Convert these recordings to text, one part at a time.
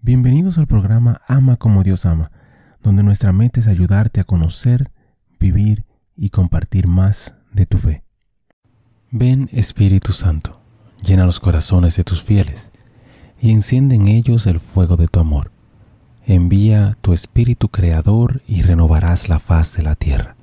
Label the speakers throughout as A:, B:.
A: Bienvenidos al programa Ama como Dios ama, donde nuestra meta es ayudarte a conocer, vivir y compartir más de tu fe. Ven Espíritu Santo, llena los corazones de tus fieles y enciende en ellos el fuego de tu amor. Envía tu Espíritu Creador y renovarás la faz de la tierra.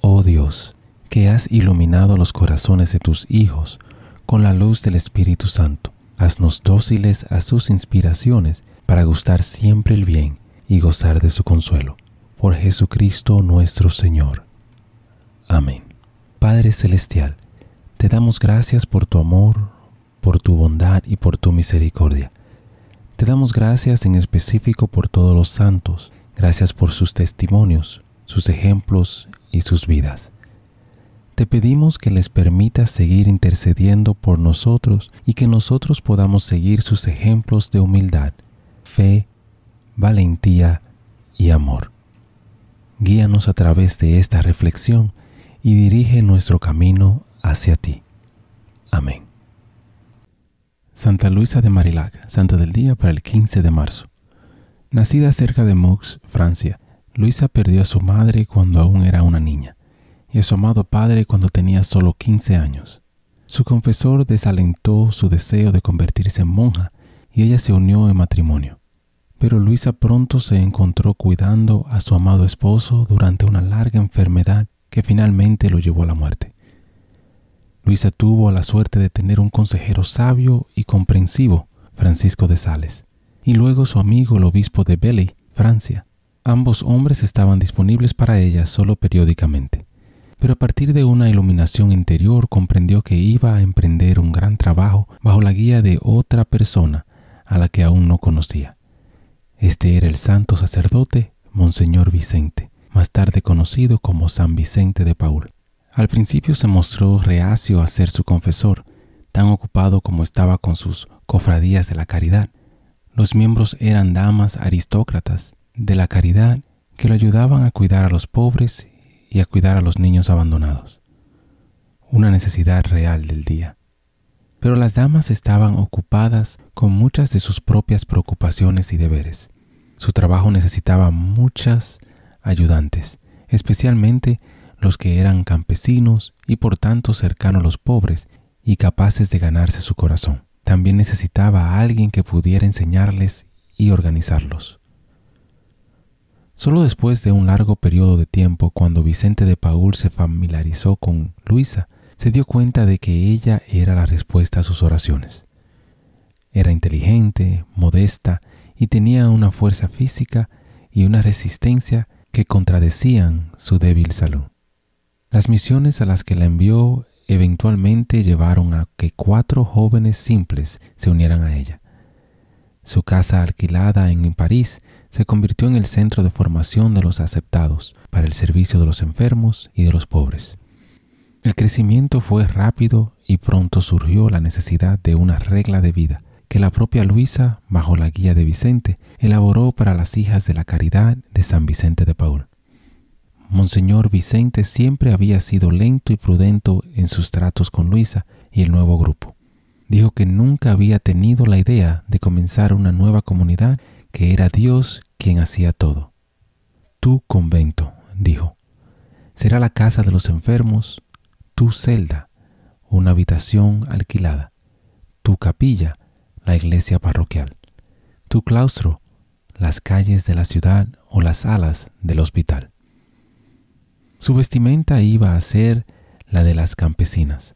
A: Oh Dios, que has iluminado los corazones de tus hijos con la luz del Espíritu Santo Haznos dóciles a sus inspiraciones para gustar siempre el bien y gozar de su consuelo. Por Jesucristo nuestro Señor. Amén. Padre Celestial, te damos gracias por tu amor, por tu bondad y por tu misericordia. Te damos gracias en específico por todos los santos, gracias por sus testimonios, sus ejemplos y sus vidas. Te pedimos que les permitas seguir intercediendo por nosotros y que nosotros podamos seguir sus ejemplos de humildad, fe, valentía y amor. Guíanos a través de esta reflexión y dirige nuestro camino hacia ti. Amén. Santa Luisa de Marillac, Santa del Día para el 15 de marzo. Nacida cerca de Mux, Francia, Luisa perdió a su madre cuando aún era una niña y a su amado padre cuando tenía solo 15 años. Su confesor desalentó su deseo de convertirse en monja y ella se unió en matrimonio. Pero Luisa pronto se encontró cuidando a su amado esposo durante una larga enfermedad que finalmente lo llevó a la muerte. Luisa tuvo la suerte de tener un consejero sabio y comprensivo, Francisco de Sales, y luego su amigo el obispo de Belley, Francia. Ambos hombres estaban disponibles para ella solo periódicamente pero a partir de una iluminación interior comprendió que iba a emprender un gran trabajo bajo la guía de otra persona a la que aún no conocía. Este era el santo sacerdote Monseñor Vicente, más tarde conocido como San Vicente de Paul. Al principio se mostró reacio a ser su confesor, tan ocupado como estaba con sus cofradías de la caridad. Los miembros eran damas aristócratas de la caridad que lo ayudaban a cuidar a los pobres y a cuidar a los niños abandonados. Una necesidad real del día. Pero las damas estaban ocupadas con muchas de sus propias preocupaciones y deberes. Su trabajo necesitaba muchas ayudantes, especialmente los que eran campesinos y por tanto cercanos a los pobres y capaces de ganarse su corazón. También necesitaba a alguien que pudiera enseñarles y organizarlos. Solo después de un largo periodo de tiempo, cuando Vicente de Paul se familiarizó con Luisa, se dio cuenta de que ella era la respuesta a sus oraciones. Era inteligente, modesta y tenía una fuerza física y una resistencia que contradecían su débil salud. Las misiones a las que la envió eventualmente llevaron a que cuatro jóvenes simples se unieran a ella. Su casa alquilada en París se convirtió en el centro de formación de los aceptados para el servicio de los enfermos y de los pobres. El crecimiento fue rápido y pronto surgió la necesidad de una regla de vida que la propia Luisa, bajo la guía de Vicente, elaboró para las hijas de la caridad de San Vicente de Paul. Monseñor Vicente siempre había sido lento y prudente en sus tratos con Luisa y el nuevo grupo. Dijo que nunca había tenido la idea de comenzar una nueva comunidad, que era Dios quien hacía todo. Tu convento, dijo, será la casa de los enfermos, tu celda, una habitación alquilada, tu capilla, la iglesia parroquial, tu claustro, las calles de la ciudad o las salas del hospital. Su vestimenta iba a ser la de las campesinas.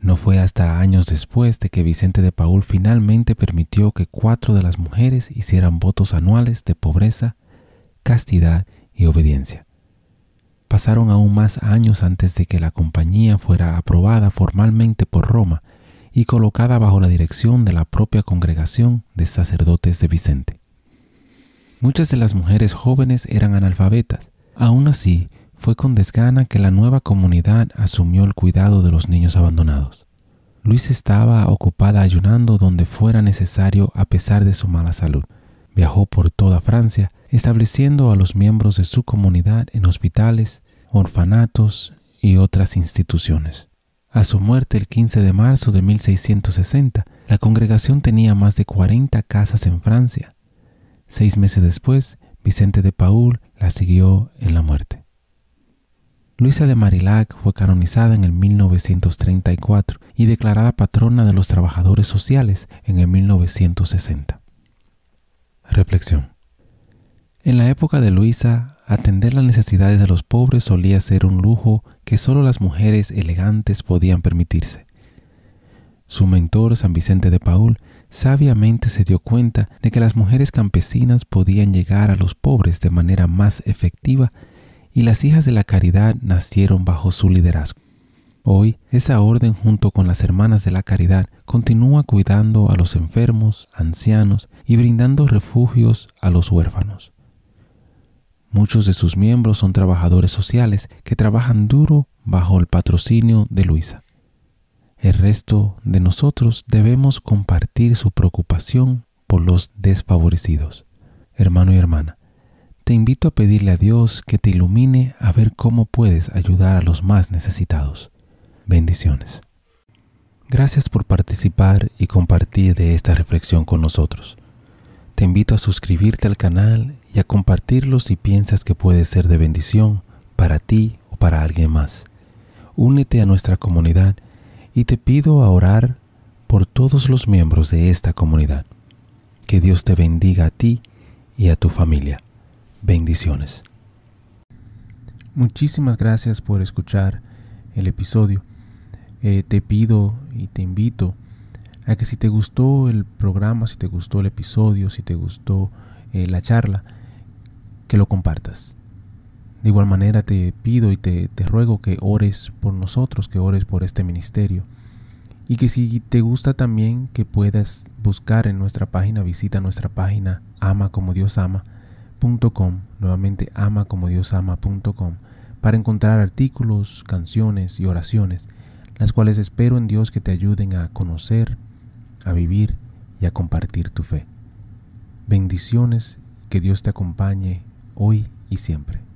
A: No fue hasta años después de que Vicente de Paul finalmente permitió que cuatro de las mujeres hicieran votos anuales de pobreza, castidad y obediencia. Pasaron aún más años antes de que la compañía fuera aprobada formalmente por Roma y colocada bajo la dirección de la propia congregación de sacerdotes de Vicente. Muchas de las mujeres jóvenes eran analfabetas. Aún así, fue con desgana que la nueva comunidad asumió el cuidado de los niños abandonados. Luis estaba ocupada ayunando donde fuera necesario a pesar de su mala salud. Viajó por toda Francia, estableciendo a los miembros de su comunidad en hospitales, orfanatos y otras instituciones. A su muerte el 15 de marzo de 1660, la congregación tenía más de 40 casas en Francia. Seis meses después, Vicente de Paul la siguió en la muerte. Luisa de Marillac fue canonizada en el 1934 y declarada patrona de los trabajadores sociales en el 1960. Reflexión. En la época de Luisa, atender las necesidades de los pobres solía ser un lujo que solo las mujeres elegantes podían permitirse. Su mentor, San Vicente de Paul, sabiamente se dio cuenta de que las mujeres campesinas podían llegar a los pobres de manera más efectiva y las hijas de la caridad nacieron bajo su liderazgo. Hoy, esa orden junto con las hermanas de la caridad continúa cuidando a los enfermos, ancianos y brindando refugios a los huérfanos. Muchos de sus miembros son trabajadores sociales que trabajan duro bajo el patrocinio de Luisa. El resto de nosotros debemos compartir su preocupación por los desfavorecidos. Hermano y hermana, te invito a pedirle a Dios que te ilumine a ver cómo puedes ayudar a los más necesitados. Bendiciones. Gracias por participar y compartir de esta reflexión con nosotros. Te invito a suscribirte al canal y a compartirlo si piensas que puede ser de bendición para ti o para alguien más. Únete a nuestra comunidad y te pido a orar por todos los miembros de esta comunidad. Que Dios te bendiga a ti y a tu familia. Bendiciones. Muchísimas gracias por escuchar el episodio. Eh, te pido y te invito a que si te gustó el programa, si te gustó el episodio, si te gustó eh, la charla, que lo compartas. De igual manera te pido y te, ruego que ores por nosotros, que ores por este ministerio. Y que si te gusta también que puedas buscar en nuestra página, visita nuestra página nuevamente amacomodiosama.com, para encontrar artículos, canciones y oraciones, las cuales espero en Dios que te ayuden a conocer, a vivir y a compartir tu fe. Bendiciones, que Dios te acompañe hoy y siempre.